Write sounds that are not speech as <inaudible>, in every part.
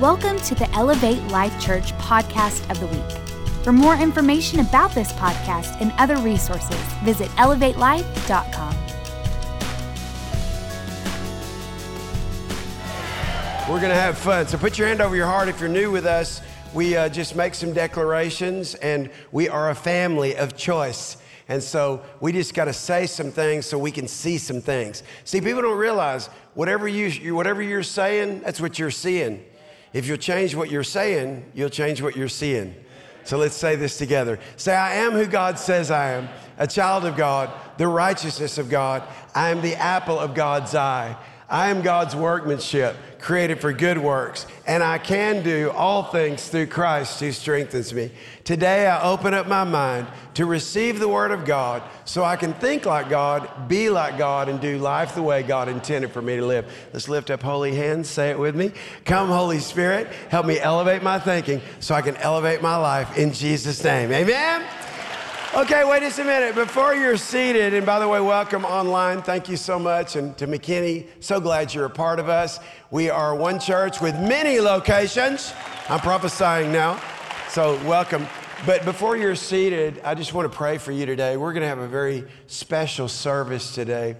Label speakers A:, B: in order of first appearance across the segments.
A: Welcome to the Elevate Life Church podcast of the week. For more information about this podcast and other resources, visit elevatelife.com.
B: We're going to have fun. So put your hand over your heart if you're new with us. We uh, just make some declarations, and we are a family of choice. And so we just got to say some things so we can see some things. See, people don't realize whatever, you, whatever you're saying, that's what you're seeing. If you'll change what you're saying, you'll change what you're seeing. So let's say this together. Say, I am who God says I am, a child of God, the righteousness of God. I am the apple of God's eye. I am God's workmanship, created for good works, and I can do all things through Christ who strengthens me. Today, I open up my mind to receive the Word of God so I can think like God, be like God, and do life the way God intended for me to live. Let's lift up holy hands, say it with me. Come, Holy Spirit, help me elevate my thinking so I can elevate my life in Jesus' name. Amen. Okay, wait just a minute. Before you're seated, and by the way, welcome online. Thank you so much. And to McKinney, so glad you're a part of us. We are one church with many locations. I'm prophesying now. So, welcome. But before you're seated, I just want to pray for you today. We're going to have a very special service today.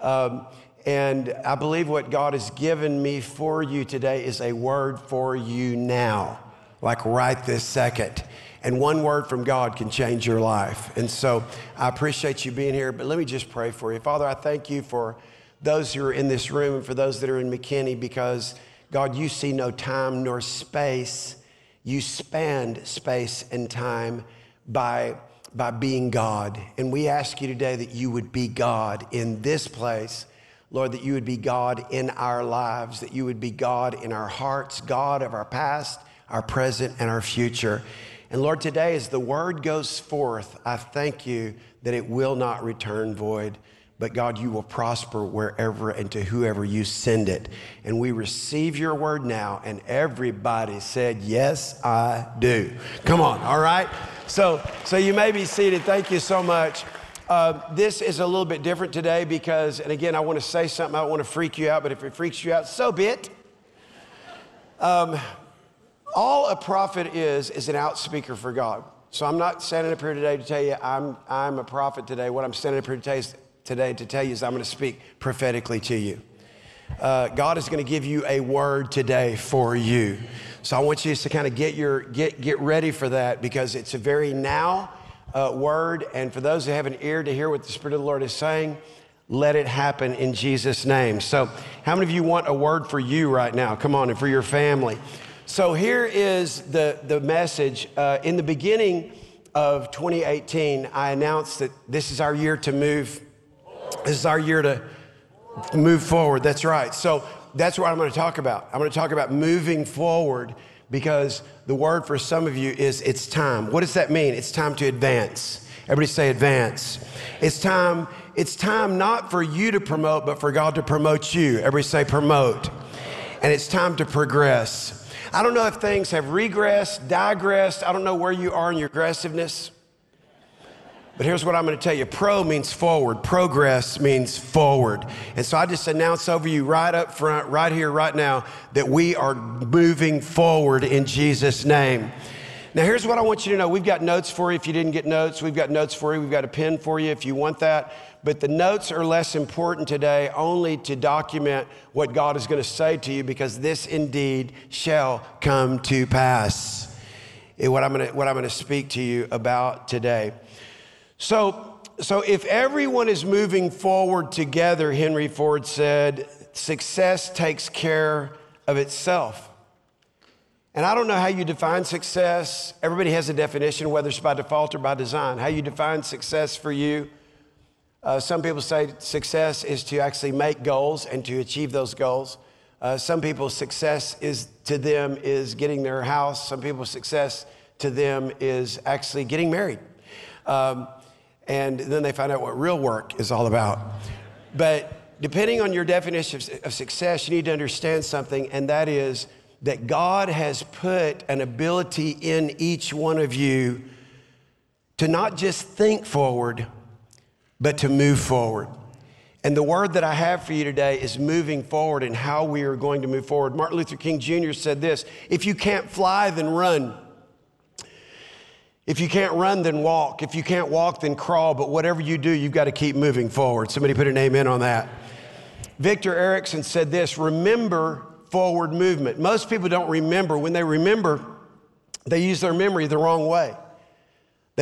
B: Um, and I believe what God has given me for you today is a word for you now, like right this second. And one word from God can change your life. And so I appreciate you being here, but let me just pray for you. Father, I thank you for those who are in this room and for those that are in McKinney because, God, you see no time nor space. You span space and time by, by being God. And we ask you today that you would be God in this place. Lord, that you would be God in our lives, that you would be God in our hearts, God of our past, our present, and our future. And Lord, today as the word goes forth, I thank you that it will not return void, but God, you will prosper wherever and to whoever you send it. And we receive your word now, and everybody said, Yes, I do. Come on, all right? So, so you may be seated. Thank you so much. Uh, this is a little bit different today because, and again, I want to say something. I want to freak you out, but if it freaks you out, so be it. Um, all a prophet is, is an outspeaker for God. So I'm not standing up here today to tell you I'm, I'm a prophet today. What I'm standing up here today, today to tell you is I'm going to speak prophetically to you. Uh, God is going to give you a word today for you. So I want you to kind of get your get get ready for that because it's a very now uh, word. And for those who have an ear to hear what the Spirit of the Lord is saying, let it happen in Jesus' name. So, how many of you want a word for you right now? Come on, and for your family. So here is the, the message. Uh, in the beginning of 2018, I announced that this is our year to move. This is our year to move forward. That's right. So that's what I'm going to talk about. I'm going to talk about moving forward because the word for some of you is it's time. What does that mean? It's time to advance. Everybody say advance. It's time, it's time not for you to promote, but for God to promote you. Everybody say promote. And it's time to progress. I don't know if things have regressed, digressed. I don't know where you are in your aggressiveness. But here's what I'm going to tell you pro means forward, progress means forward. And so I just announce over you right up front, right here, right now, that we are moving forward in Jesus' name. Now, here's what I want you to know. We've got notes for you if you didn't get notes. We've got notes for you. We've got a pen for you if you want that but the notes are less important today only to document what God is going to say to you because this indeed shall come to pass. What I'm going to, what I'm going to speak to you about today. So, so if everyone is moving forward together, Henry Ford said, success takes care of itself. And I don't know how you define success. Everybody has a definition, whether it's by default or by design. How you define success for you uh, some people say success is to actually make goals and to achieve those goals. Uh, some people's success is to them is getting their house. Some people's success to them is actually getting married. Um, and then they find out what real work is all about. But depending on your definition of, of success, you need to understand something, and that is that God has put an ability in each one of you to not just think forward, but to move forward. And the word that I have for you today is moving forward and how we are going to move forward. Martin Luther King Jr. said this If you can't fly, then run. If you can't run, then walk. If you can't walk, then crawl. But whatever you do, you've got to keep moving forward. Somebody put an amen on that. Victor Erickson said this remember forward movement. Most people don't remember. When they remember, they use their memory the wrong way.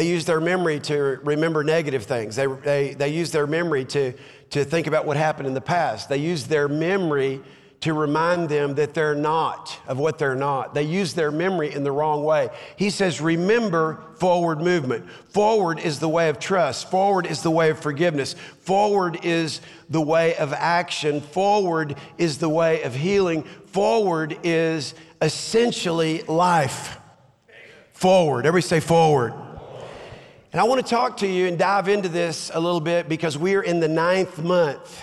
B: They use their memory to remember negative things. They, they, they use their memory to, to think about what happened in the past. They use their memory to remind them that they're not, of what they're not. They use their memory in the wrong way. He says, Remember forward movement. Forward is the way of trust. Forward is the way of forgiveness. Forward is the way of action. Forward is the way of healing. Forward is essentially life. Forward. Everybody say forward. And I want to talk to you and dive into this a little bit because we're in the ninth month.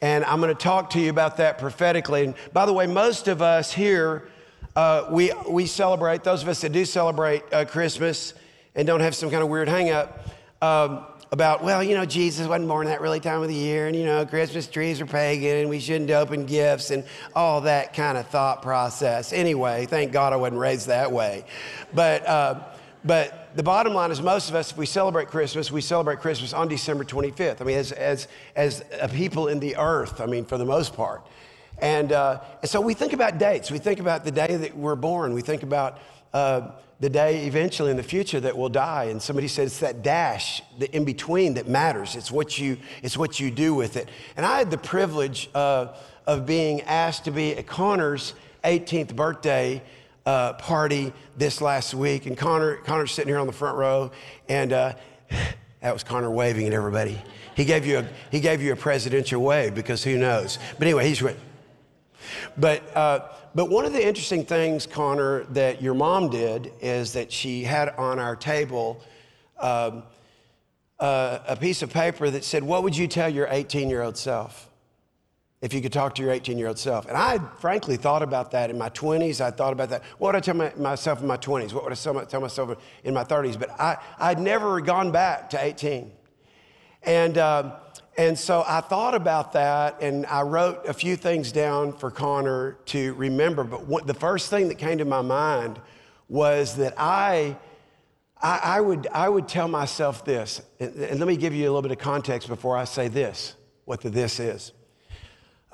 B: And I'm going to talk to you about that prophetically. And by the way, most of us here, uh, we, we celebrate, those of us that do celebrate uh, Christmas and don't have some kind of weird hang up um, about, well, you know, Jesus wasn't born that really time of the year, and, you know, Christmas trees are pagan, and we shouldn't open gifts, and all that kind of thought process. Anyway, thank God I wasn't raised that way. But, uh, but the bottom line is, most of us, if we celebrate Christmas, we celebrate Christmas on December 25th. I mean, as, as, as a people in the earth, I mean, for the most part. And, uh, and so we think about dates. We think about the day that we're born. We think about uh, the day eventually in the future that we'll die. And somebody said it's that dash, the in between, that matters. It's what you, it's what you do with it. And I had the privilege uh, of being asked to be at Connor's 18th birthday uh, party this last week, and Connor, Connor's sitting here on the front row, and uh, <sighs> that was Connor waving at everybody. He gave you a, he gave you a presidential wave because who knows? But anyway, he's with. But uh, but one of the interesting things, Connor, that your mom did is that she had on our table. Um, uh, a piece of paper that said, What would you tell your 18 year old self? If you could talk to your 18 year old self. And I frankly thought about that in my 20s. I thought about that. What would I tell my, myself in my 20s? What would I tell myself in my 30s? But I, I'd never gone back to 18. And, uh, and so I thought about that and I wrote a few things down for Connor to remember. But what, the first thing that came to my mind was that I, I, I would, I would tell myself this. And, and let me give you a little bit of context before I say this, what the this is.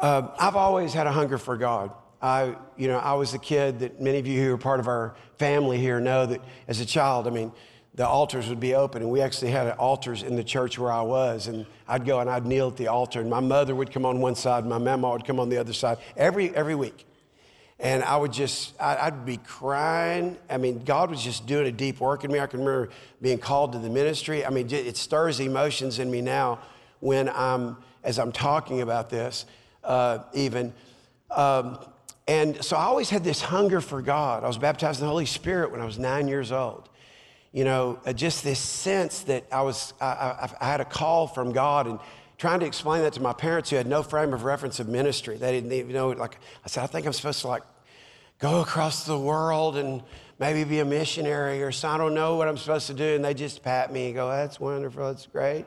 B: Uh, I've always had a hunger for God. I, you know, I was a kid that many of you who are part of our family here know that as a child, I mean, the altars would be open, and we actually had altars in the church where I was. And I'd go and I'd kneel at the altar, and my mother would come on one side, my mama would come on the other side every every week. And I would just, I'd be crying. I mean, God was just doing a deep work in me. I can remember being called to the ministry. I mean, it stirs emotions in me now when I'm, as I'm talking about this uh, even. Um, and so I always had this hunger for God. I was baptized in the Holy Spirit when I was nine years old. You know, uh, just this sense that I was, I, I, I, had a call from God and trying to explain that to my parents who had no frame of reference of ministry. They didn't even know, like, I said, I think I'm supposed to like go across the world and maybe be a missionary or so. I don't know what I'm supposed to do. And they just pat me and go, that's wonderful, that's great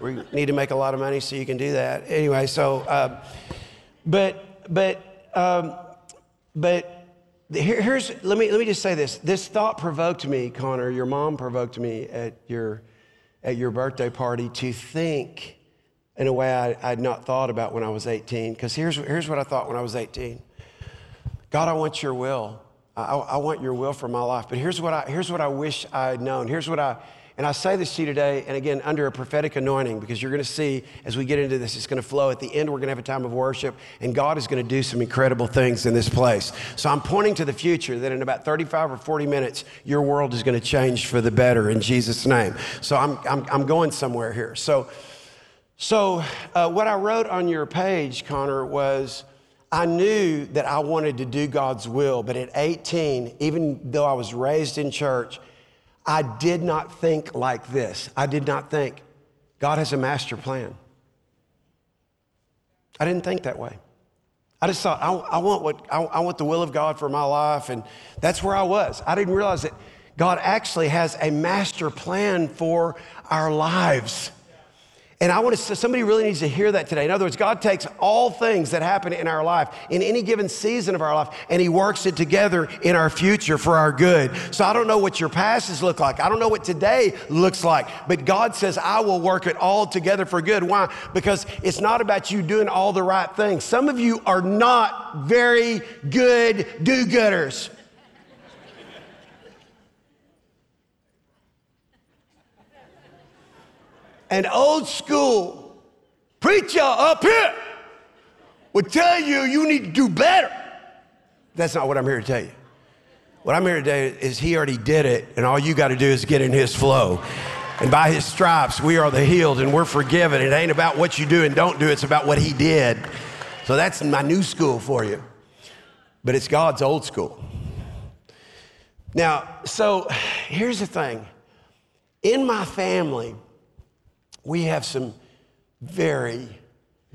B: we need to make a lot of money so you can do that. Anyway, so, uh, but, but, um, but here, here's, let me, let me just say this. This thought provoked me, Connor, your mom provoked me at your, at your birthday party to think in a way I, I'd not thought about when I was 18. Because here's, here's what I thought when I was 18 God, I want your will. I, I want your will for my life. But here's what I, here's what I wish I had known. Here's what I, and I say this to you today, and again, under a prophetic anointing, because you're going to see as we get into this, it's going to flow. At the end, we're going to have a time of worship, and God is going to do some incredible things in this place. So I'm pointing to the future that in about 35 or 40 minutes, your world is going to change for the better in Jesus' name. So I'm, I'm, I'm going somewhere here. So, so uh, what I wrote on your page, Connor, was I knew that I wanted to do God's will, but at 18, even though I was raised in church, I did not think like this. I did not think God has a master plan. I didn't think that way. I just thought, I, I want what, I, I want the will of God for my life, and that's where I was. I didn't realize that God actually has a master plan for our lives. And I want to, say somebody really needs to hear that today. In other words, God takes all things that happen in our life, in any given season of our life, and He works it together in our future for our good. So I don't know what your past has looked like. I don't know what today looks like. But God says, I will work it all together for good. Why? Because it's not about you doing all the right things. Some of you are not very good do gooders. An old school preacher up here would tell you you need to do better. That's not what I'm here to tell you. What I'm here today is he already did it, and all you got to do is get in his flow. And by his stripes, we are the healed and we're forgiven. It ain't about what you do and don't do, it's about what he did. So that's my new school for you. But it's God's old school. Now, so <sighs> here's the thing in my family, we have some very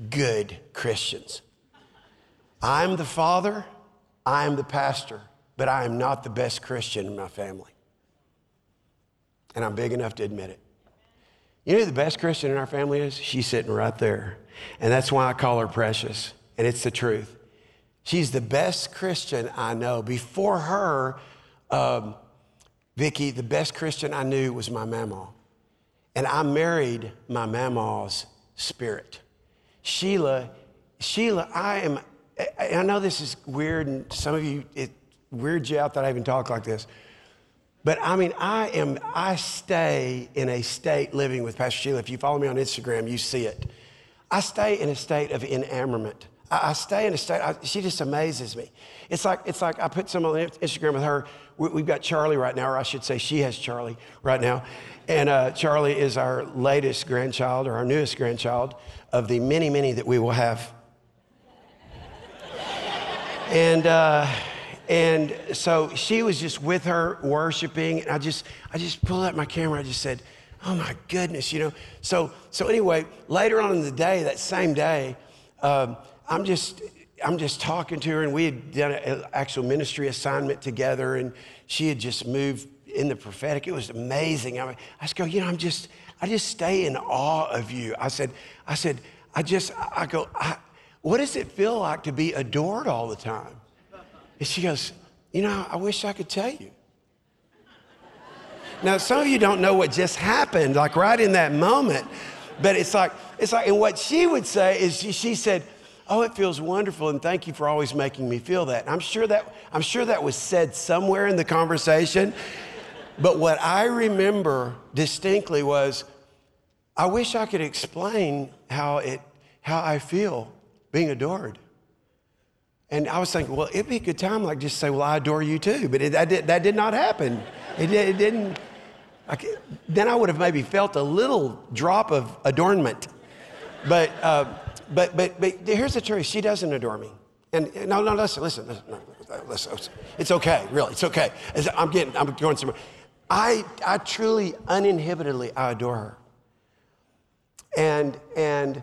B: good Christians. I'm the father, I am the pastor, but I am not the best Christian in my family. And I'm big enough to admit it. You know the best Christian in our family is? She's sitting right there. And that's why I call her precious. And it's the truth. She's the best Christian I know. Before her, um, Vicki, the best Christian I knew was my mama. And I married my mama's spirit. Sheila, Sheila, I am, I know this is weird, and some of you, it weirds you out that I even talk like this. But I mean, I am, I stay in a state living with Pastor Sheila. If you follow me on Instagram, you see it. I stay in a state of enamorment. I, I stay in a state, I, she just amazes me. It's like, it's like I put some on Instagram with her. We, have got Charlie right now, or I should say she has Charlie right now. And uh, Charlie is our latest grandchild or our newest grandchild of the many, many that we will have. and, uh, and so she was just with her worshiping. And I just, I just pulled out my camera. I just said, oh my goodness, you know. So, so anyway, later on in the day, that same day, um, I'm just, I'm just talking to her, and we had done an actual ministry assignment together, and she had just moved in the prophetic. It was amazing. I, I just go, you know, I'm just, I just stay in awe of you. I said, I said, I just, I go, I, what does it feel like to be adored all the time? And she goes, you know, I wish I could tell you. Now, some of you don't know what just happened, like right in that moment, but it's like, it's like, and what she would say is she, she said, Oh, it feels wonderful, and thank you for always making me feel that. I'm sure that I'm sure that was said somewhere in the conversation. But what I remember distinctly was I wish I could explain how, it, how I feel being adored. And I was thinking, well, it'd be a good time, like just say, well, I adore you too. But it, that, did, that did not happen. It, it didn't. I, then I would have maybe felt a little drop of adornment. But, uh, but, but, but here's the truth she doesn't adore me. And no, no, listen, listen, listen, listen. It's okay, really, it's okay. I'm getting, I'm going somewhere. I, I truly, uninhibitedly, I adore her. And, and,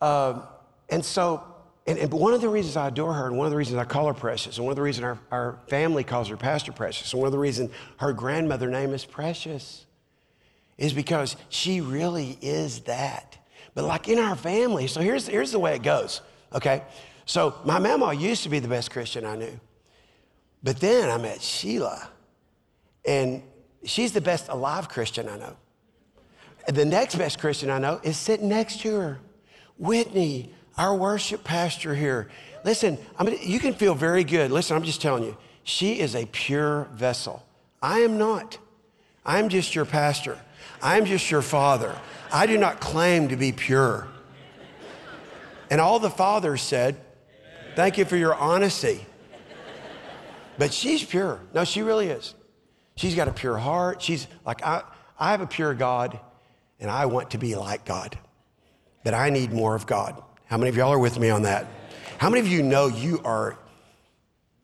B: uh, and so, and, and one of the reasons I adore her, and one of the reasons I call her Precious, and one of the reasons our, our family calls her Pastor Precious, and one of the reasons her grandmother name is Precious, is because she really is that. But like in our family, so here's, here's the way it goes, okay? So my mama used to be the best Christian I knew. But then I met Sheila, and She's the best alive Christian I know. The next best Christian I know is sitting next to her. Whitney, our worship pastor here. Listen, I mean, you can feel very good. Listen, I'm just telling you, she is a pure vessel. I am not. I'm just your pastor. I'm just your father. I do not claim to be pure. And all the fathers said, Thank you for your honesty. But she's pure. No, she really is. She's got a pure heart. She's like, I, I have a pure God, and I want to be like God, but I need more of God. How many of y'all are with me on that? How many of you know you are,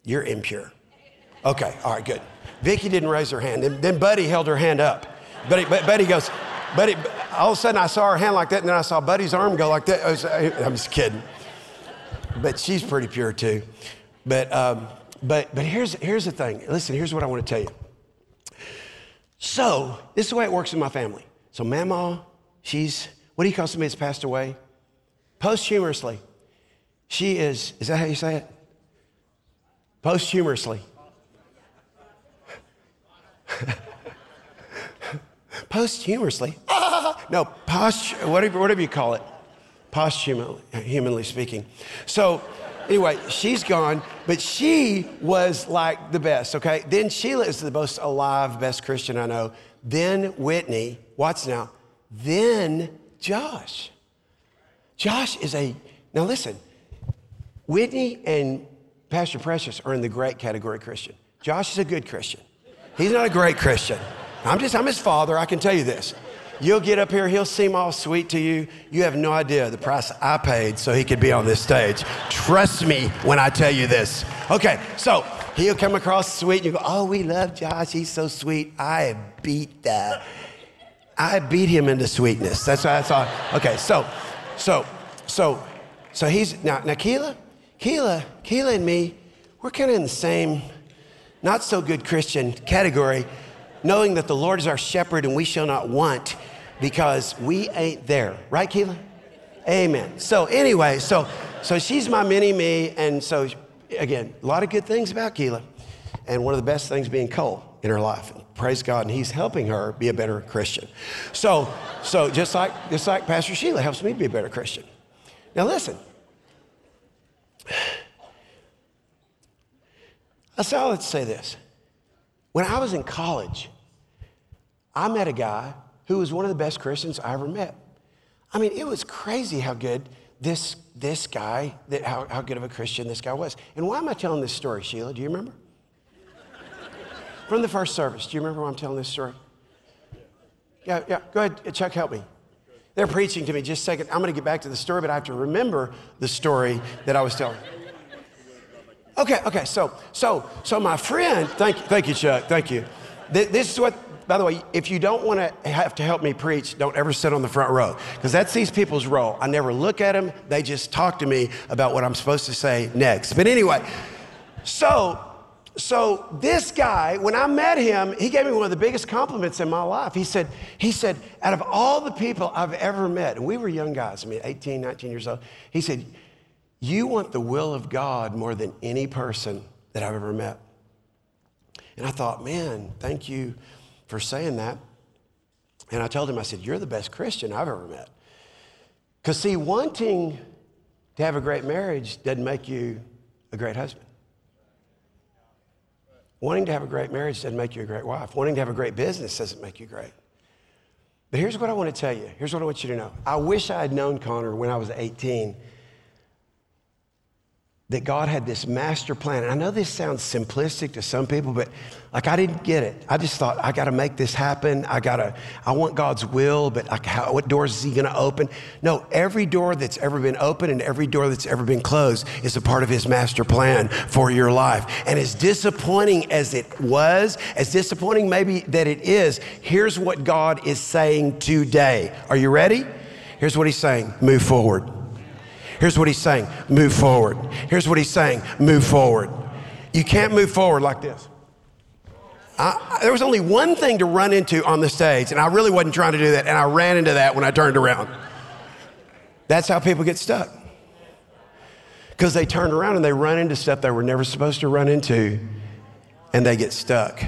B: you're impure? Okay, all right, good. Vicky didn't raise her hand. Then, then Buddy held her hand up. Buddy, Buddy goes, Buddy, all of a sudden I saw her hand like that, and then I saw Buddy's arm go like that. Was, I'm just kidding. But she's pretty pure too. But, um, but, but here's, here's the thing. Listen, here's what I want to tell you. So, this is the way it works in my family. So, Mama, she's, what do you call somebody that's passed away? Posthumously. She is, is that how you say it? Posthumously. <laughs> Posthumously. <laughs> No, post, whatever, whatever you call it. Posthumously, humanly speaking. So, anyway, she's gone, but she was like the best, okay? Then Sheila is the most alive, best Christian I know. Then Whitney, watch now. Then Josh. Josh is a, now listen, Whitney and Pastor Precious are in the great category Christian. Josh is a good Christian. He's not a great Christian. I'm just, I'm his father. I can tell you this. You'll get up here, he'll seem all sweet to you. You have no idea the price I paid so he could be on this stage. Trust me when I tell you this. Okay, so he'll come across sweet and you go, Oh, we love Josh. He's so sweet. I beat that. I beat him into sweetness. That's what I thought. Okay, so, so, so, so he's now, now Keela, Keela, Keela and me, we're kind of in the same, not so good Christian category, knowing that the Lord is our shepherd and we shall not want because we ain't there. Right, Keela? Amen. So anyway, so so she's my mini me, and so again, a lot of good things about Keela, and one of the best things being Cole in her life. Praise God, and He's helping her be a better Christian. So, so just like just like Pastor Sheila helps me be a better Christian. Now listen. I saw let's say this. When I was in college, I met a guy who was one of the best Christians I ever met. I mean, it was crazy how good this, this guy, that, how, how good of a Christian this guy was. And why am I telling this story, Sheila? Do you remember? From the first service. Do you remember why I'm telling this story? Yeah, yeah. Go ahead, uh, Chuck, help me. They're preaching to me just a second. I'm going to get back to the story, but I have to remember the story that I was telling. Okay, okay. So, so, so my friend, thank you, thank you, Chuck. Thank you. This is what by the way, if you don't want to have to help me preach, don't ever sit on the front row because that's these people's role. I never look at them, they just talk to me about what I'm supposed to say next. But anyway, so so this guy, when I met him, he gave me one of the biggest compliments in my life. He said, he said, out of all the people I've ever met, and we were young guys, I mean 18, 19 years old, he said, you want the will of God more than any person that I've ever met. And I thought, man, thank you for saying that. And I told him, I said, You're the best Christian I've ever met. Because, see, wanting to have a great marriage doesn't make you a great husband. Wanting to have a great marriage doesn't make you a great wife. Wanting to have a great business doesn't make you great. But here's what I want to tell you. Here's what I want you to know. I wish I had known Connor when I was 18 that God had this master plan. And I know this sounds simplistic to some people, but like I didn't get it. I just thought I got to make this happen. I got to. I want God's will, but like how, what doors is He to open? No, every door that's ever been open and every door that's ever been closed is a part of His master plan for your life. And as disappointing as it was, as disappointing maybe that it is, here's what God is saying today. Are you ready? Here's what He's saying: Move forward. Here's what he's saying move forward. Here's what he's saying move forward. You can't move forward like this. I, there was only one thing to run into on the stage, and I really wasn't trying to do that, and I ran into that when I turned around. That's how people get stuck. Because they turn around and they run into stuff they were never supposed to run into, and they get stuck.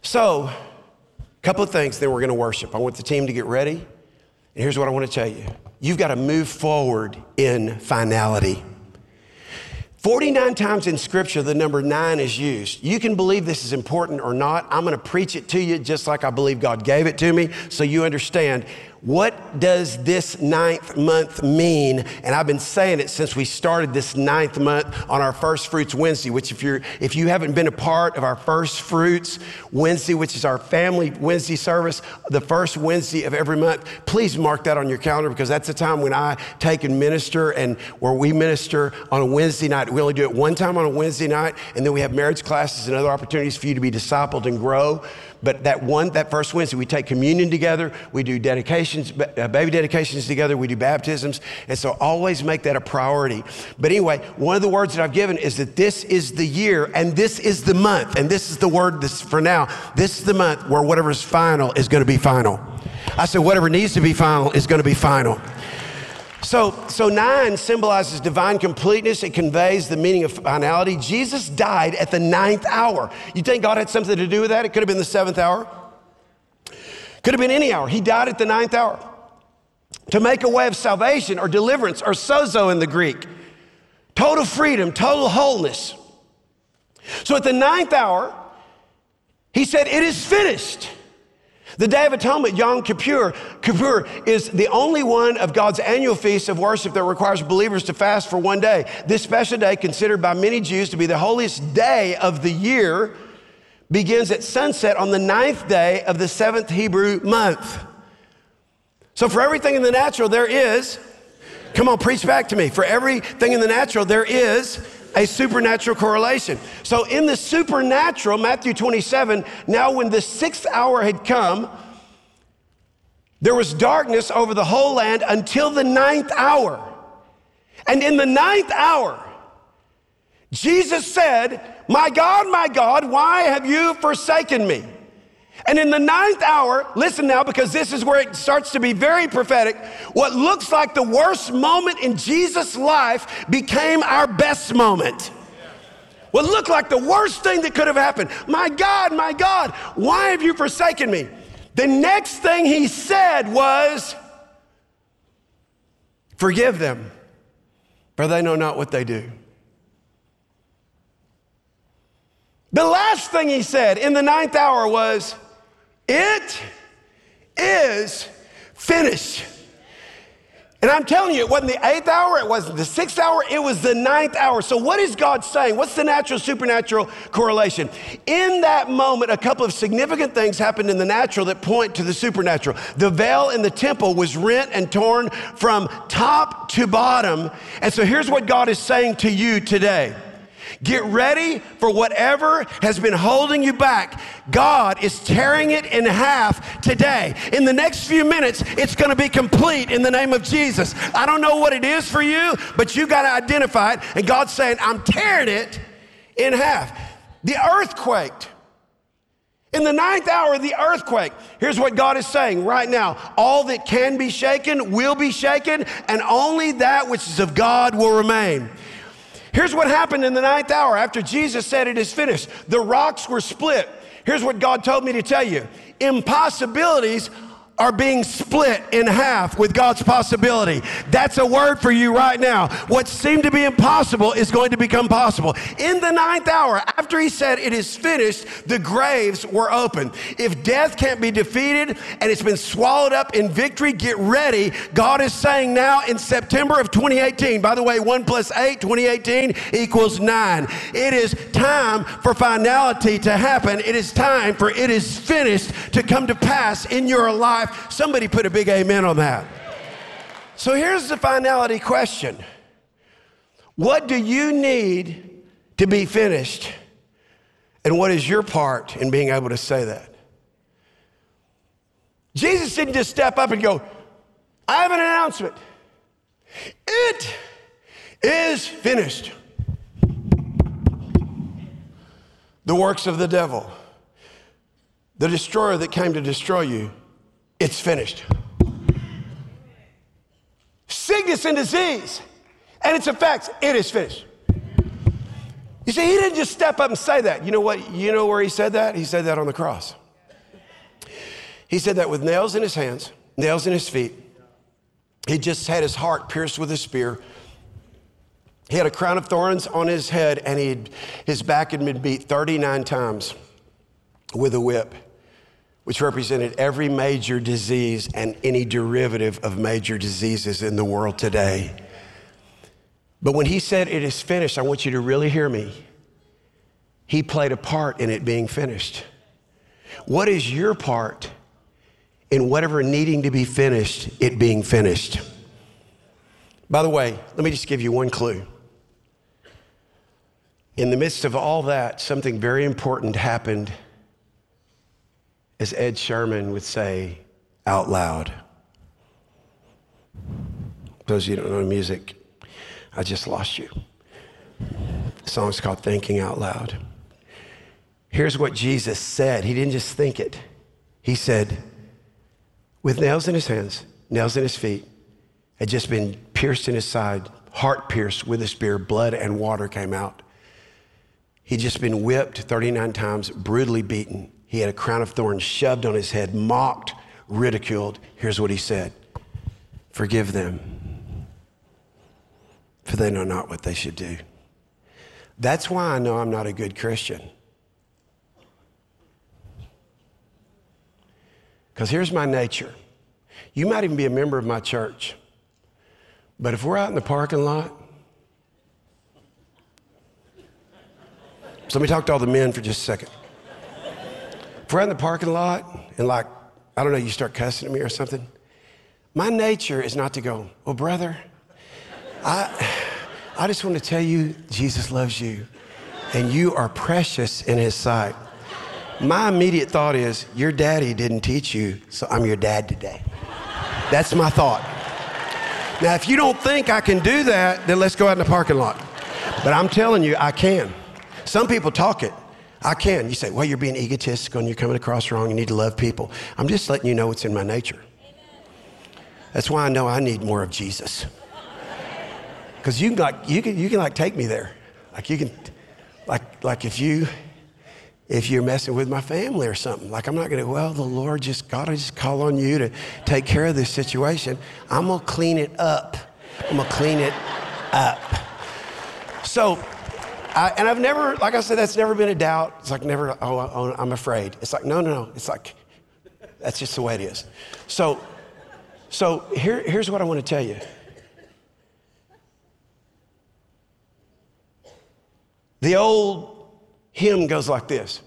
B: So, a couple of things, then we're going to worship. I want the team to get ready. And here's what I want to tell you you've got to move forward in finality. 49 times in scripture, the number nine is used. You can believe this is important or not. I'm going to preach it to you just like I believe God gave it to me so you understand what does this ninth month mean? And I've been saying it since we started this ninth month on our First Fruits Wednesday, which if you're if you haven't been a part of our First Fruits Wednesday, which is our family Wednesday service, the first Wednesday of every month, please mark that on your calendar because that's the time when I take and minister and where we minister on a Wednesday night. We only do it one time on a Wednesday night, and then we have marriage classes and other opportunities for you to be discipled and grow. But that one, that first Wednesday, we take communion together, we do dedications, uh, baby dedications together, we do baptisms. And so always make that a priority. But anyway, one of the words that I've given is that this is the year and this is the month. And this is the word this for now. This is the month where whatever's final is going to be final. I said, whatever needs to be final is going to be final. So, so nine symbolizes divine completeness. It conveys the meaning of finality. Jesus died at the ninth hour. You think God had something to do with that? It could have been the seventh hour. Could have been any hour. He died at the ninth hour to make a way of salvation or deliverance or sozo in the Greek. Total freedom, total wholeness. So at the ninth hour, he said, It is finished. The Day of Atonement, Yom Kippur, Kippur is the only one of God's annual feasts of worship that requires believers to fast for one day. This special day, considered by many Jews to be the holiest day of the year, begins at sunset on the ninth day of the seventh Hebrew month. So, for everything in the natural, there is, come on, preach back to me. For everything in the natural, there is a supernatural correlation. So, in the supernatural, Matthew 27, now when the sixth hour had come, there was darkness over the whole land until the ninth hour. And in the ninth hour, Jesus said, My God, my God, why have you forsaken me? And in the ninth hour, listen now, because this is where it starts to be very prophetic. What looks like the worst moment in Jesus' life became our best moment. What looked like the worst thing that could have happened. My God, my God, why have you forsaken me? The next thing he said was, Forgive them, for they know not what they do. The last thing he said in the ninth hour was, it is finished. And I'm telling you, it wasn't the eighth hour, it wasn't the sixth hour, it was the ninth hour. So, what is God saying? What's the natural supernatural correlation? In that moment, a couple of significant things happened in the natural that point to the supernatural. The veil in the temple was rent and torn from top to bottom. And so, here's what God is saying to you today. Get ready for whatever has been holding you back. God is tearing it in half today. In the next few minutes, it's going to be complete in the name of Jesus. I don't know what it is for you, but you got to identify it. And God's saying, I'm tearing it in half. The earthquake. In the ninth hour, the earthquake. Here's what God is saying right now all that can be shaken will be shaken, and only that which is of God will remain. Here's what happened in the ninth hour after Jesus said, It is finished. The rocks were split. Here's what God told me to tell you impossibilities are being split in half with God's possibility. That's a word for you right now. What seemed to be impossible is going to become possible. In the ninth hour, after he said it is finished, the graves were open. If death can't be defeated and it's been swallowed up in victory, get ready. God is saying now in September of 2018, by the way, 1 plus 8, 2018 equals 9. It is time for finality to happen. It is time for it is finished to come to pass in your life life. Somebody put a big amen on that. So here's the finality question What do you need to be finished? And what is your part in being able to say that? Jesus didn't just step up and go, I have an announcement. It is finished. The works of the devil, the destroyer that came to destroy you, it's finished. Sickness and disease and its effects, it is finished. You see, he didn't just step up and say that. You know what? You know where he said that? He said that on the cross. He said that with nails in his hands, nails in his feet. He just had his heart pierced with a spear. He had a crown of thorns on his head, and he his back had been beat 39 times with a whip which represented every major disease and any derivative of major diseases in the world today. But when he said, It is finished, I want you to really hear me. He played a part in it being finished. What is your part in whatever needing to be finished, it being finished? By the way, let me just give you one clue. In the midst of all that, something very important happened as Ed Sheeran would say, out loud. Those of you who don't know music, I just lost you. The song's called Thinking Out Loud. Here's what Jesus said. He didn't just think it, He said, with nails in his hands, nails in his feet, had just been pierced in his side, heart pierced with a spear, blood and water came out. He'd just been whipped 39 times, brutally beaten. He had a crown of thorns shoved on his head, mocked, ridiculed. Here's what he said Forgive them, for they know not what they should do. That's why I know I'm not a good Christian. Because here's my nature. You might even be a member of my church, but if we're out in the parking lot, so let me talk to all the men for just a second. If we're in the parking lot and, like, I don't know, you start cussing at me or something, my nature is not to go, well, brother, I, I just want to tell you Jesus loves you and you are precious in his sight. My immediate thought is, Your daddy didn't teach you, so I'm your dad today. That's my thought. Now, if you don't think I can do that, then let's go out in the parking lot. But I'm telling you, I can. Some people talk it. I can. You say, well, you're being egotistical and you're coming across wrong. You need to love people. I'm just letting you know what's in my nature. That's why I know I need more of Jesus. Because you can like you can you can like take me there. Like you can like like if you if you're messing with my family or something. Like, I'm not to, well, the Lord just, God, I just call on you to take care of this situation. I'm to clean it up. I'm to clean it up. So, I, and I've never, like I said, that's never been a doubt. It's like never, oh, oh, I'm afraid. It's like, no, no, no. It's like, that's just the way it is. So, so here, here's what I want to tell you. The old hymn goes like this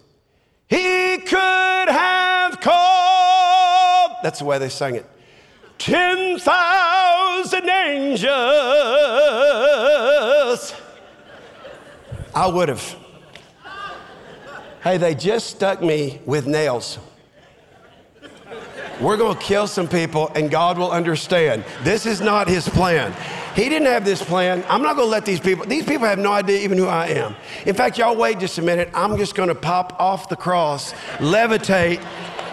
B: He could have called, that's the way they sang it, 10,000 angels. I would have. Hey, they just stuck me with nails. We're going to kill some people and God will understand. This is not his plan. He didn't have this plan. I'm not going to let these people, these people have no idea even who I am. In fact, y'all wait just a minute. I'm just going to pop off the cross, levitate,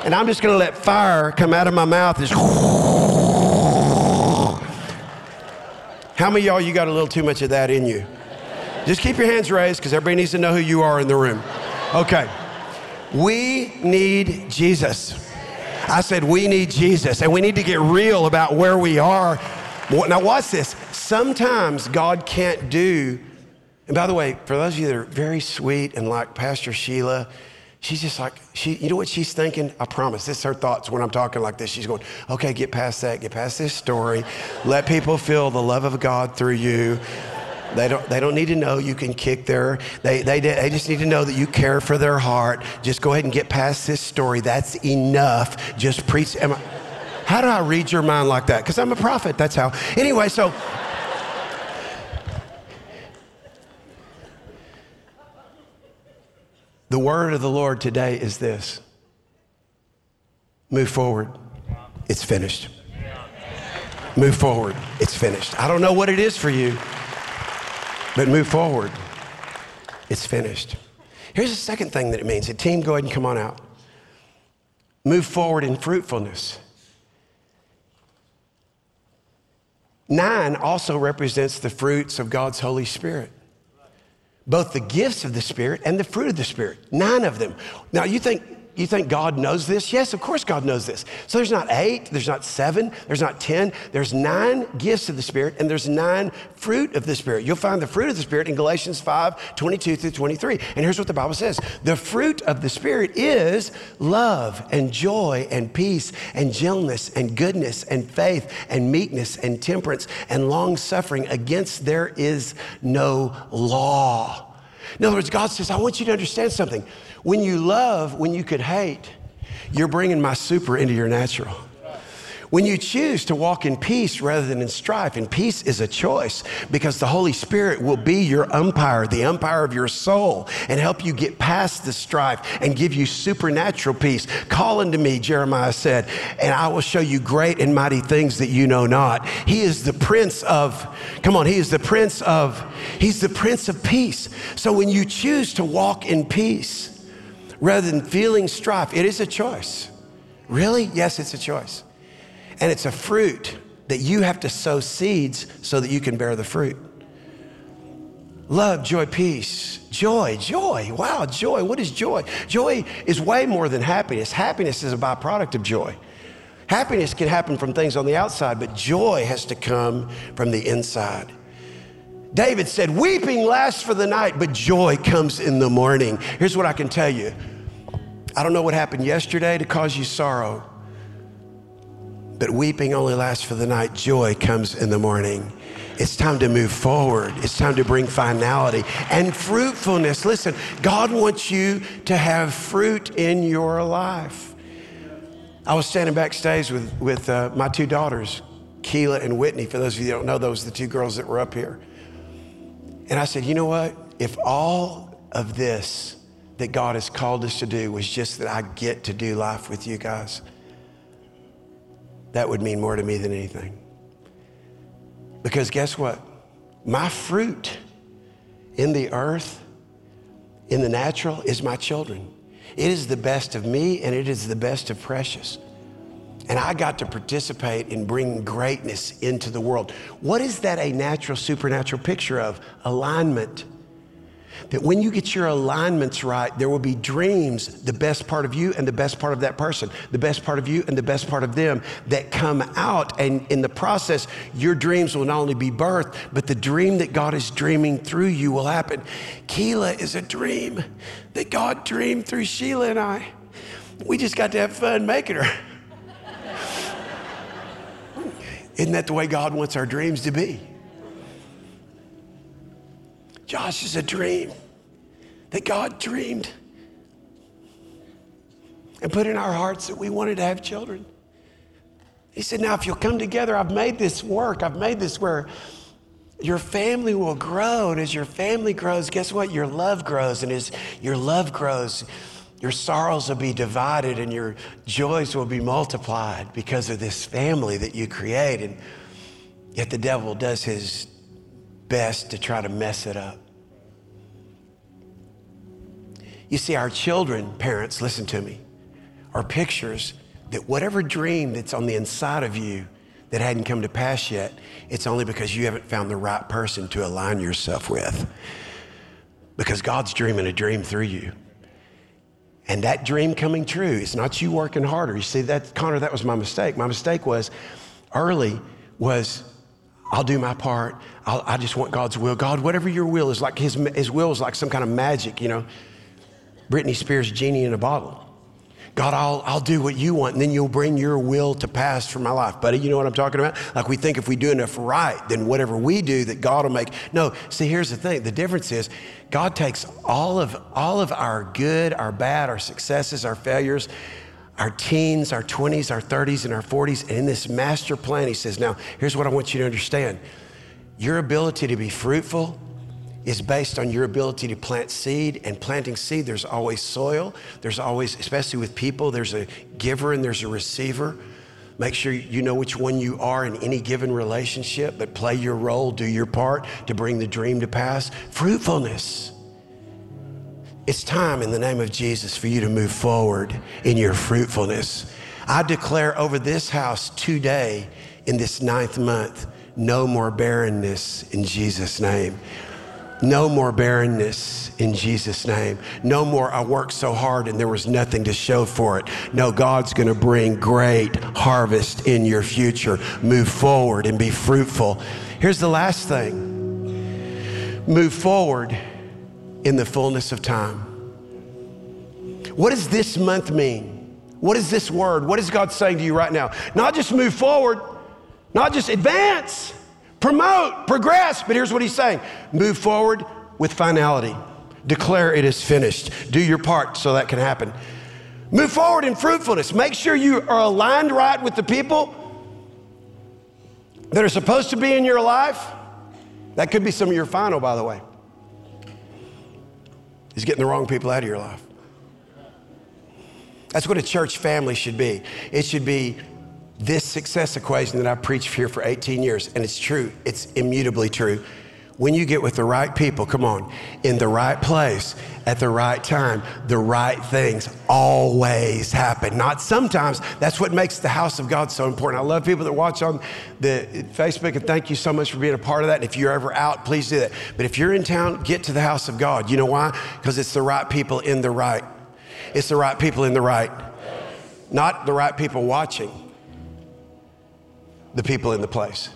B: and I'm just going to let fire come out of my mouth. Just <laughs> How many y'all, you got a little too much of that in you? Just keep your hands raised because everybody needs to know who you are in the room. Okay. We need Jesus. I said, we need Jesus, and we need to get real about where we are. Now, watch this. Sometimes God can't do, and by the way, for those of you that are very sweet and like Pastor Sheila, she's just like, she, you know what she's thinking? I promise, this is her thoughts when I'm talking like this. She's going, okay, get past that, get past this story. Let people feel the love of God through you. They don't, they don't need to know you can kick their, they, they, they just need to know that you care for their heart. Just go ahead and get past this story. That's enough. Just preach. I, how do I read your mind like that? Because I'm a prophet. That's how. Anyway, so. The word of the Lord today is this move forward. It's finished. Move forward. It's finished. I don't know what it is for you. But move forward. It's finished. Here's the second thing that it means. The team, go ahead and come on out. Move forward in fruitfulness. Nine also represents the fruits of God's Holy Spirit. Both the gifts of the Spirit and the fruit of the Spirit. Nine of them. Now, you think you think God knows this? Yes, of course God knows this. So there's not eight, there's not seven, there's not 10, there's nine gifts of the Spirit, and there's nine fruit of the Spirit. You'll find the fruit of the Spirit in Galatians 5 22 through 23. And here's what the Bible says The fruit of the Spirit is love and joy and peace and gentleness and goodness and faith and meekness and temperance and long suffering. Against there is no law. In other words, God says, I want you to understand something. When you love, when you could hate, you're bringing my super into your natural. When you choose to walk in peace rather than in strife, and peace is a choice because the Holy Spirit will be your umpire, the umpire of your soul, and help you get past the strife and give you supernatural peace. Call unto me, Jeremiah said, and I will show you great and mighty things that you know not. He is the prince of, come on, he is the prince of, he's the prince of peace. So when you choose to walk in peace rather than feeling strife, it is a choice. Really? Yes, it's a choice. And it's a fruit that you have to sow seeds so that you can bear the fruit. Love, joy, peace. Joy, joy. Wow, joy. What is joy? Joy is way more than happiness. Happiness is a byproduct of joy. Happiness can happen from things on the outside, but joy has to come from the inside. David said, Weeping lasts for the night, but joy comes in the morning. Here's what I can tell you I don't know what happened yesterday to cause you sorrow, but weeping only lasts for the night. Joy comes in the morning. It's time to move forward. It's time to bring finality and fruitfulness. Listen, God wants you to have fruit in your life. I was standing backstage with, with uh, my two daughters, Keela and Whitney. For those of you that don't know, those are the two girls that were up here. And I said, you know what? If all of this that God has called us to do was just that I get to do life with you guys, that would mean more to me than anything. Because guess what? My fruit in the earth, in the natural, is my children. It is the best of me and it is the best of Precious. And I got to participate in bringing greatness into the world. What is that a natural, supernatural picture of? Alignment that when you get your alignments right, there will be dreams, the best part of you and the best part of that person, the best part of you and the best part of them that come out. And in the process, your dreams will not only be birthed, but the dream that God is dreaming through you will happen. Keela is a dream that God dreamed through Sheila and I. We just got to have fun making her. <laughs> Isn't that the way God wants our dreams to be? Josh is a dream that God dreamed and put in our hearts that we wanted to have children. He said, Now, if you'll come together, I've made this work. I've made this where your family will grow. And as your family grows, guess what? Your love grows. And as your love grows, your sorrows will be divided and your joys will be multiplied because of this family that you create. And yet the devil does his best to try to mess it up. You see, our children, parents, listen to me, are pictures that whatever dream that's on the inside of you that hadn't come to pass yet, it's only because you haven't found the right person to align yourself with. Because God's dreaming a dream through you. And that dream coming true, it's not you working harder. You see, that, Connor, that was my mistake. My mistake was early was I'll do my part. I'll, i just want God's will. God, whatever your will is, like his, his will is like some kind of magic, you know. Britney Spears' genie in a bottle. God, I'll, I'll do what you want, and then you'll bring your will to pass for my life. Buddy, you know what I'm talking about? Like we think if we do enough right, then whatever we do, that God will make. No, see, here's the thing. The difference is God takes all of, all of our good, our bad, our successes, our failures, our teens, our 20s, our 30s, and our 40s. And in this master plan, He says, Now, here's what I want you to understand your ability to be fruitful is based on your ability to plant seed. And planting seed, there's always soil. There's always, especially with people, there's a giver and there's a receiver. Make sure you know which one you are in any given relationship, but play your role, do your part to bring the dream to pass. Fruitfulness. It's time in the name of Jesus for you to move forward in your fruitfulness. I declare over this house today, in this ninth month, no more barrenness in Jesus' name. No more barrenness in Jesus' name. No more, I worked so hard and there was nothing to show for it. No, God's going to bring great harvest in your future. Move forward and be fruitful. Here's the last thing move forward in the fullness of time. What does this month mean? What is this word? What is God saying to you right now? Not just move forward, not just advance promote, progress. But here's what he's saying move forward with finality. Declare it is finished. Do your part so that can happen. Move forward in fruitfulness. Make sure you are aligned right with the people that are supposed to be in your life. That could be some of your final, by the way. Is getting the wrong people out of your life. That's what a church family should be. It should be this success equation that I've preached here for 18 years, and it's true, it's immutably true. When you get with the right people, come on, in the right place at the right time, the right things always happen. Not sometimes. That's what makes the house of God so important. I love people that watch on the Facebook and thank you so much for being a part of that. And if you're ever out, please do that. But if you're in town, get to the house of God. You know why? Because it's the right people in the right. It's the right people in the right. Not the right people watching, the people in the place.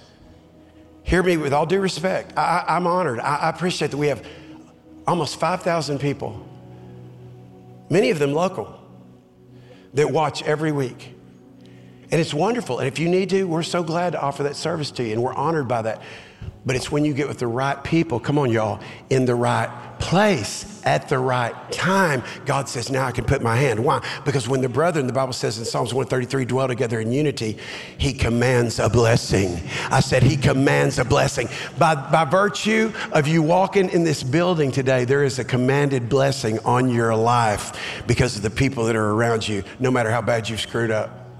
B: Hear me with all due respect. I, am honored. I, I appreciate that we have almost 5,000 people, many of them local, that watch every week. And it's wonderful. And if you need to, we're so glad to offer that service to you, and we're honored by that. But it's when you get with the right people, come on, y'all, in the right place at the right time. God says, Now I can put my hand. Why? Because when the brethren, the Bible says in Psalms 133, dwell together in unity, He commands a blessing. I said, He commands a blessing. By, by virtue of you walking in this building today, there is a commanded blessing on your life because of the people that are around you, no matter how bad you've screwed up.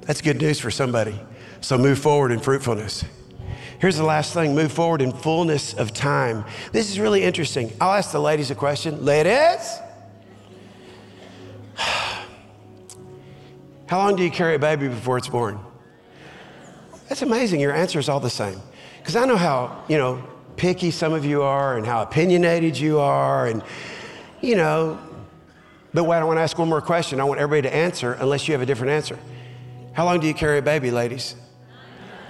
B: That's good news for somebody. So move forward in fruitfulness. Here's the last thing move forward in fullness of time. This is really interesting. I'll ask the ladies a question. Ladies, <sighs> how long do you carry a baby before it's born? That's amazing. Your answer is all the same. Because I know how, you know, picky some of you are and how opinionated you are. And, you know, but wait, I want to ask one more question. I want everybody to answer unless you have a different answer. How long do you carry a baby, ladies?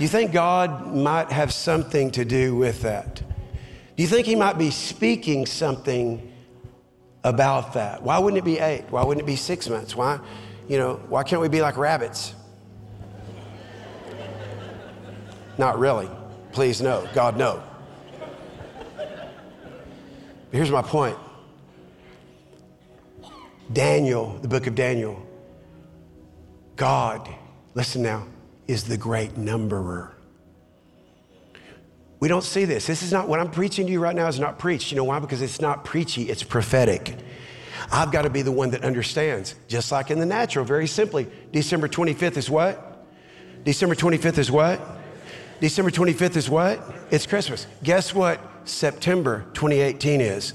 B: Do you think God might have something to do with that? Do you think He might be speaking something about that? Why wouldn't it be eight? Why wouldn't it be six months? Why, you know, why can't we be like rabbits? Not really. Please, no. God, no. But here's my point Daniel, the book of Daniel, God, listen now, is the great numberer. We don't see this. This is not what I'm preaching to you right now is not preached. You know why? Because it's not preachy, it's prophetic. I've got to be the one that understands. Just like in the natural, very simply. December 25th is what? December 25th is what? December 25th is what? It's Christmas. Guess what September 2018 is?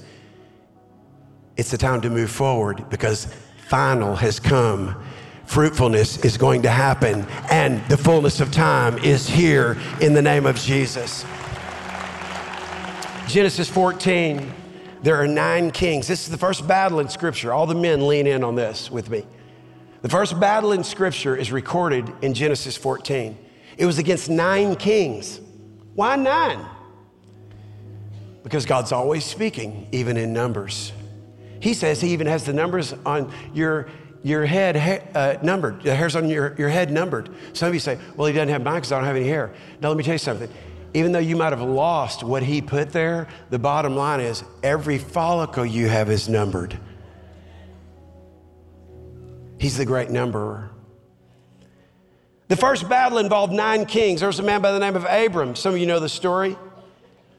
B: It's the time to move forward because final has come fruitfulness is going to happen, and the fullness of time is here in the name of Jesus. Genesis 14, there are nine kings. This is the first battle in Scripture. All the men lean in on this with me. The first battle in Scripture is recorded in Genesis 14. It was against nine kings. Why nine? Because God's always speaking, even in numbers. He says He even has the numbers on your your head uh, numbered, the hairs on your, your head numbered. Some of you say, well, he doesn't have mine because I don't have any hair. Now, let me tell you something. Even though you might have lost what he put there, the bottom line is every follicle you have is numbered. He's the great numberer. The first battle involved nine kings. There was a man by the name of Abram. Some of you know the story.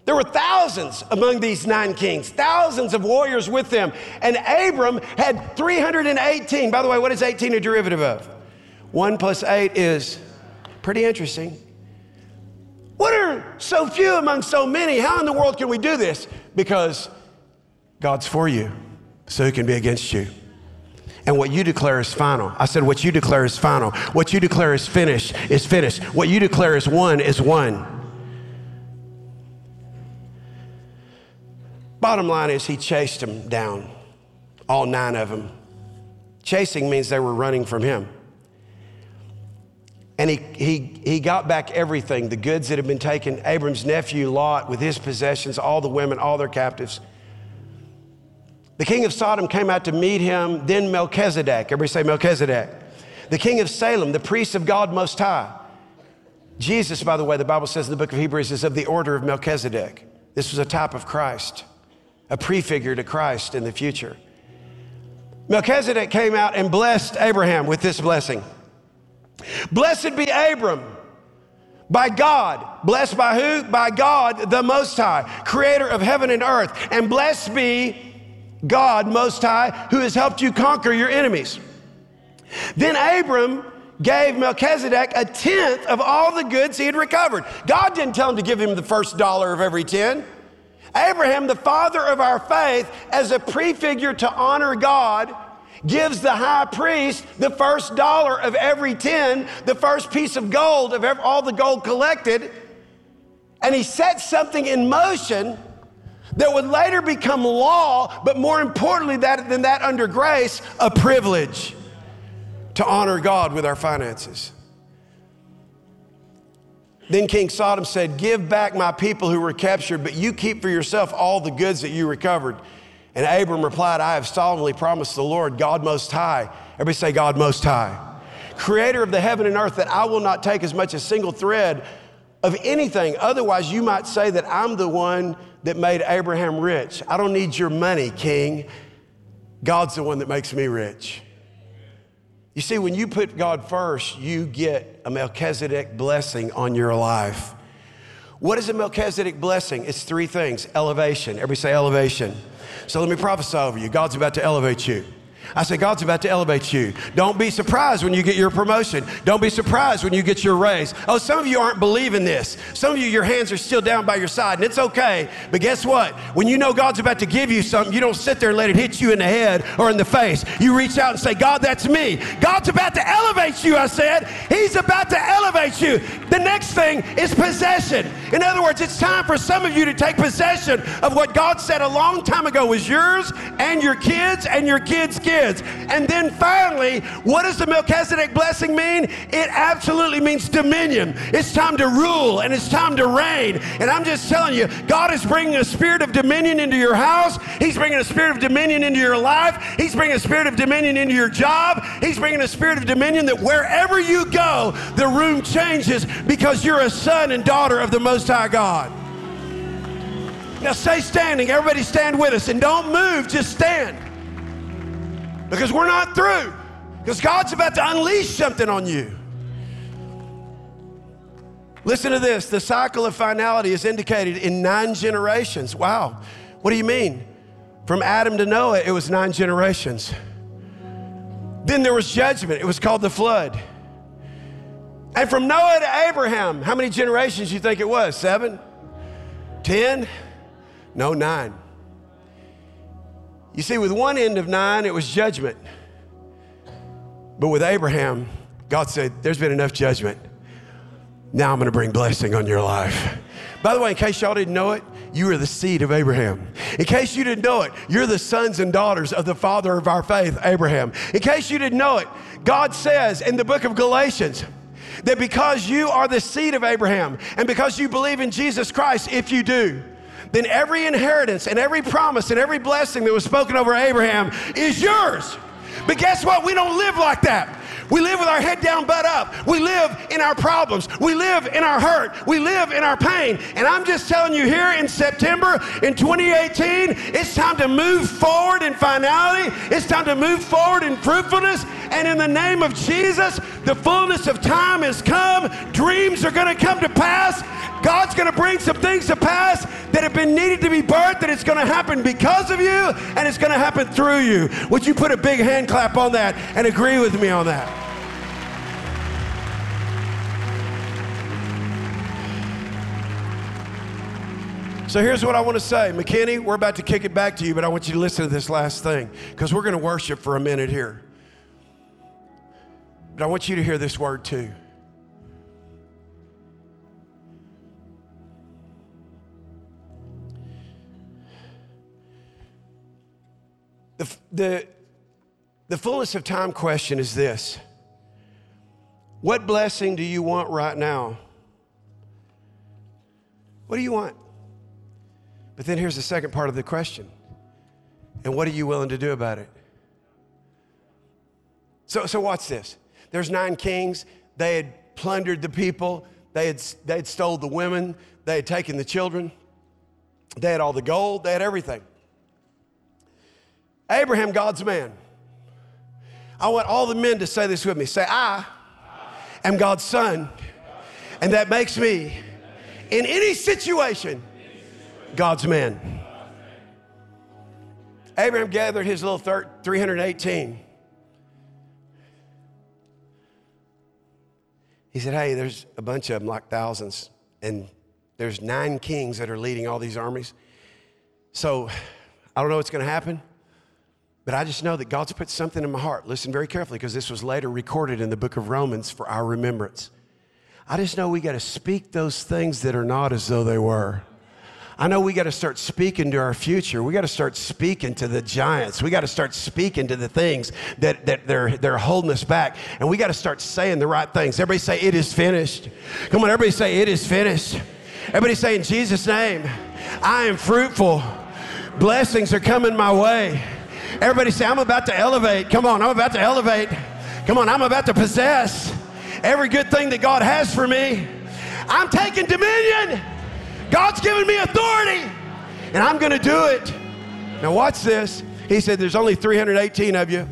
B: There were thousands among these nine kings, thousands of warriors with them. And Abram had 318. By the way, what is 18 a derivative of? One plus eight is pretty interesting. What are so few among so many? How in the world can we do this? Because God's for you, so who can be against you? And what you declare is final. I said, what you declare is final. What you declare is finished is finished. What you declare is one is one. Bottom line is, he chased them down, all nine of them. Chasing means they were running from him. And he, he, he got back everything the goods that had been taken, Abram's nephew Lot with his possessions, all the women, all their captives. The king of Sodom came out to meet him, then Melchizedek. Everybody say Melchizedek. The king of Salem, the priest of God Most High. Jesus, by the way, the Bible says in the book of Hebrews, is of the order of Melchizedek. This was a type of Christ a prefigure to Christ in the future. Melchizedek came out and blessed Abraham with this blessing. Blessed be Abram by God. Blessed by who? By God, the Most High, creator of heaven and earth. And blessed be God, Most High, who has helped you conquer your enemies. Then Abram gave Melchizedek a tenth of all the goods he had recovered. God didn't tell him to give him the first dollar of every 10. Abraham, the father of our faith, as a prefigure to honor God, gives the high priest the first dollar of every 10, the first piece of gold of every, all the gold collected. And he sets something in motion that would later become law, but more importantly that, than that under grace, a privilege to honor God with our finances. Then King Sodom said, Give back my people who were captured, but you keep for yourself all the goods that you recovered. And Abram replied, I have solemnly promised the Lord, God Most High. Everybody say, God Most High. Creator of the heaven and earth, that I will not take as much as a single thread of anything. Otherwise, you might say that I'm the one that made Abraham rich. I don't need your money, King. God's the one that makes me rich. You see, when you put God first, you get a Melchizedek blessing on your life. What is a Melchizedek blessing? It's three things elevation. Everybody say elevation. So let me prophesy over you God's about to elevate you. I say, God's about to elevate you. Don't be surprised when you get your promotion. Don't be surprised when you get your raise. Oh, some of you aren't believing this. Some of you, your hands are still down by your side, and it's okay. But guess what? When you know God's about to give you something, you don't sit there and let it hit you in the head or in the face. You reach out and say, God, that's me. God's about to elevate you, I said. He's about to elevate you. The next thing is possession. In other words, it's time for some of you to take possession of what God said a long time ago was yours and your kids and your kids' kids kids. And then finally, what does the Melchizedek blessing mean? It absolutely means dominion. It's time to rule and it's time to reign. And I'm just telling you, God is bringing a spirit of dominion into your house. He's bringing a spirit of dominion into your life. He's bringing a spirit of dominion into your job. He's bringing a spirit of dominion that wherever you go, the room changes because you're a son and daughter of the Most High God. Now stay standing. Everybody stand with us and don't move, just stand because we're not through. Because God's about to unleash something on you. Listen to this the cycle of finality is indicated in nine generations. Wow. What do you mean? From Adam to Noah, it was nine generations. Then there was judgment, it was called the flood. And from Noah to Abraham, how many generations do you think it was? Seven? Ten? No, nine. You see, with one end of nine, it was judgment. But with Abraham, God said, There's been enough judgment. Now I'm going to bring blessing on your life. By the way, in case y'all didn't know it, you are the seed of Abraham. In case you didn't know it, you're the sons and daughters of the father of our faith, Abraham. In case you didn't know it, God says in the book of Galatians, that because you are the seed of Abraham and because you believe in Jesus Christ, if you do, then every inheritance and every promise and every blessing that was spoken over Abraham is yours. But guess what? We don't live like that. We live with our head down, butt up. We live in our problems. We live in our hurt. We live in our pain. And I'm just telling you here in September in 2018, it's time to move forward in finality. It's time to move forward in fruitfulness. And in the name of Jesus, the fullness of time has come. Dreams are going to come to pass. God's going to bring some things to pass that have been needed to be birthed, that it's going to happen because of you and it's going to happen through you. Would you put a big hand clap on that and agree with me on that? So here's what I want to say. McKinney, we're about to kick it back to you, but I want you to listen to this last thing because we're going to worship for a minute here. But I want you to hear this word too. The, the, the fullness of time question is this What blessing do you want right now? What do you want? But then here's the second part of the question And what are you willing to do about it? So, so watch this. There's nine kings. They had plundered the people. They had, they had stole the women. They had taken the children. They had all the gold. They had everything. Abraham, God's man. I want all the men to say this with me. Say, I am God's son. And that makes me, in any situation, God's man. Abraham gathered his little 318. He said, Hey, there's a bunch of them, like thousands, and there's nine kings that are leading all these armies. So I don't know what's going to happen, but I just know that God's put something in my heart. Listen very carefully because this was later recorded in the book of Romans for our remembrance. I just know we got to speak those things that are not as though they were. I know we got to start speaking to our future. We got to start speaking to the giants. We got to start speaking to the things that, that they're, they're holding us back. And we got to start saying the right things. Everybody say, It is finished. Come on, everybody say, It is finished. Everybody say, In Jesus' name, I am fruitful. Blessings are coming my way. Everybody say, I'm about to elevate. Come on, I'm about to elevate. Come on, I'm about to possess every good thing that God has for me. I'm taking dominion. God's given me authority, and I'm going to do it. Now, watch this. He said, There's only 318 of you,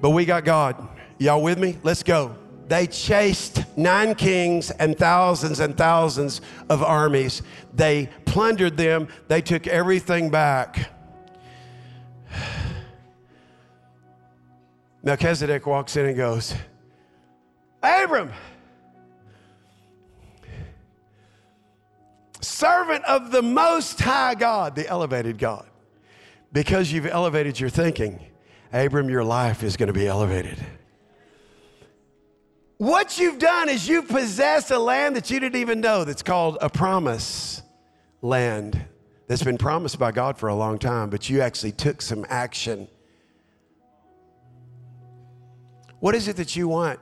B: but we got God. Y'all with me? Let's go. They chased nine kings and thousands and thousands of armies. They plundered them, they took everything back. <sighs> Melchizedek walks in and goes, Abram, servant of the Most High God, the elevated God. Because you've elevated your thinking, Abram, your life is going to be elevated. What you've done is you've possessed a land that you didn't even know that's called a promise land that's been promised by God for a long time, but you actually took some action. What is it that you want?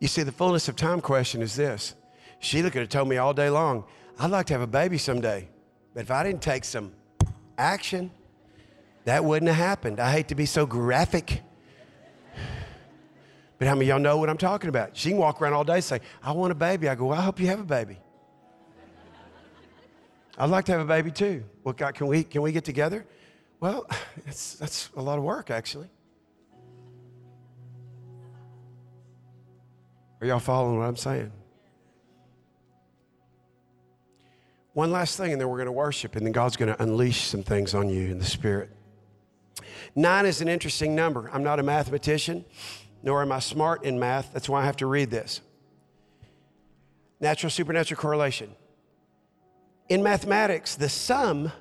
B: You see, the fullness of time question is this Sheila could have told me all day long, I'd like to have a baby someday. But if I didn't take some action, that wouldn't have happened. I hate to be so graphic. <sighs> But how many y'all know what I'm talking about? She can walk around all day and say, I want a baby. I go, well, I hope you have a baby. <laughs> I'd like to have a baby too. Well, God, can we, can we get together? Well, <sighs> that's a lot of work, actually. Are y'all following what I'm saying? One last thing, and then we're going to worship, and then God's going to unleash some things on you in the Spirit. Nine is an interesting number. I'm not a mathematician, nor am I smart in math. That's why I have to read this. Natural supernatural correlation. In mathematics, the sum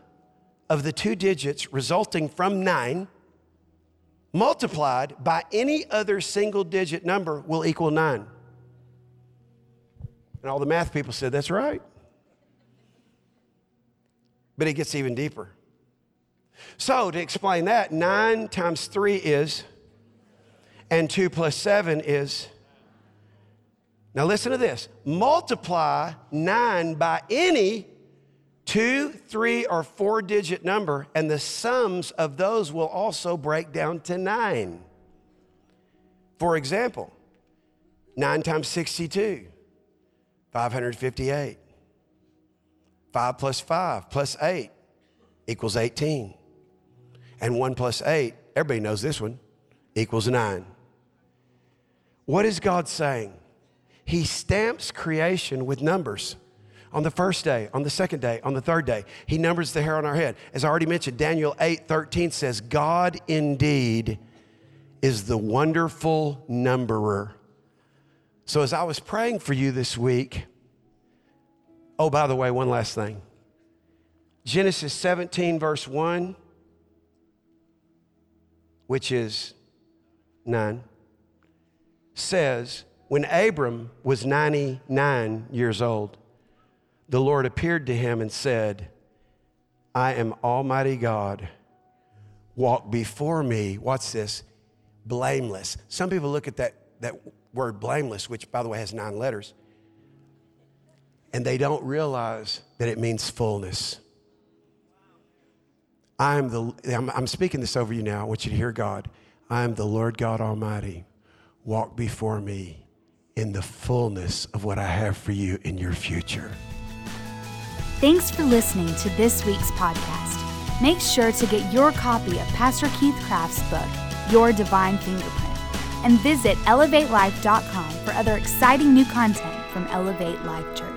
B: of the two digits resulting from nine multiplied by any other single digit number will equal nine. And all the math people said, That's right. But it gets even deeper. So, to explain that, 9 times 3 is, and 2 plus 7 is. Now, listen to this multiply 9 by any two, three, or four digit number, and the sums of those will also break down to 9. For example, 9 times 62, 558. 5 plus 5 plus 8 equals 18. And 1 plus 8, everybody knows this one, equals 9. What is God saying? He stamps creation with numbers. On the first day, on the second day, on the third day, he numbers the hair on our head. As I already mentioned, Daniel 8 13 says, God indeed is the wonderful numberer. So as I was praying for you this week, Oh, by the way, one last thing Genesis 17, verse 1, which is 9, says, When Abram was 99 years old, the Lord appeared to him and said, I am Almighty God. Walk before me. What's this? Blameless. Some people look at that, that word blameless, which, by the way, has nine letters and they don't realize that it means fullness. I'm the, I'm, I'm speaking this over you now. I want you to hear God. I am the Lord God Almighty. Walk before me in the fullness of what I have for you in your future.
A: Thanks for listening to this week's podcast. Make sure to get your copy of Pastor Keith Craft's book, Your Divine Fingerprint, and visit elevatelife.com for other exciting new content from Elevate Life Church.